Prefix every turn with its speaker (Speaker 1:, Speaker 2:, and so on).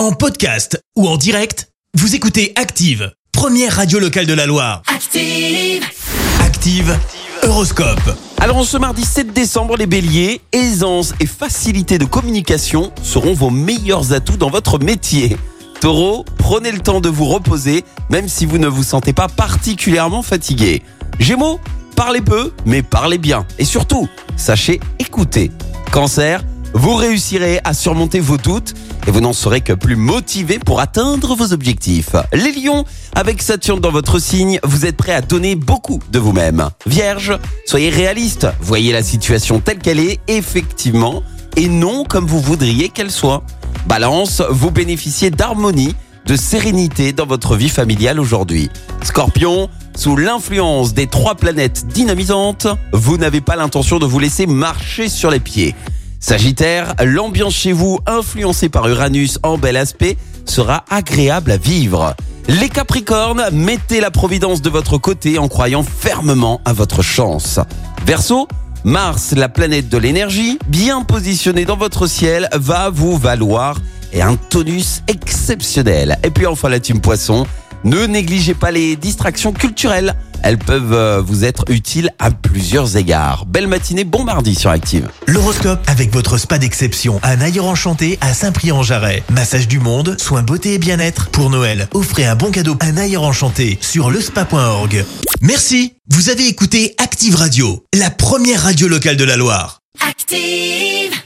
Speaker 1: En podcast ou en direct, vous écoutez Active, première radio locale de la Loire.
Speaker 2: Active.
Speaker 1: Active, Horoscope.
Speaker 3: Alors en ce mardi 7 décembre, les béliers, aisance et facilité de communication seront vos meilleurs atouts dans votre métier. Taureau, prenez le temps de vous reposer, même si vous ne vous sentez pas particulièrement fatigué. Gémeaux, parlez peu, mais parlez bien. Et surtout, sachez écouter. Cancer, vous réussirez à surmonter vos doutes et vous n'en serez que plus motivé pour atteindre vos objectifs. Les lions, avec Saturne dans votre signe, vous êtes prêts à donner beaucoup de vous-même. Vierge, soyez réaliste, voyez la situation telle qu'elle est effectivement et non comme vous voudriez qu'elle soit. Balance, vous bénéficiez d'harmonie, de sérénité dans votre vie familiale aujourd'hui. Scorpion, sous l'influence des trois planètes dynamisantes, vous n'avez pas l'intention de vous laisser marcher sur les pieds. Sagittaire, l'ambiance chez vous, influencée par Uranus en bel aspect, sera agréable à vivre. Les Capricornes, mettez la providence de votre côté en croyant fermement à votre chance. Verseau, Mars, la planète de l'énergie, bien positionnée dans votre ciel, va vous valoir et un tonus exceptionnel. Et puis enfin la team Poisson, ne négligez pas les distractions culturelles. Elles peuvent euh, vous être utiles à plusieurs égards. Belle matinée, bon mardi sur Active.
Speaker 1: L'horoscope avec votre spa d'exception à Naïr Enchanté à Saint-Prix-en-Jarret. Massage du monde, soins beauté et bien-être. Pour Noël, offrez un bon cadeau à Naïr Enchanté sur lespa.org. Merci. Vous avez écouté Active Radio, la première radio locale de la Loire.
Speaker 2: Active.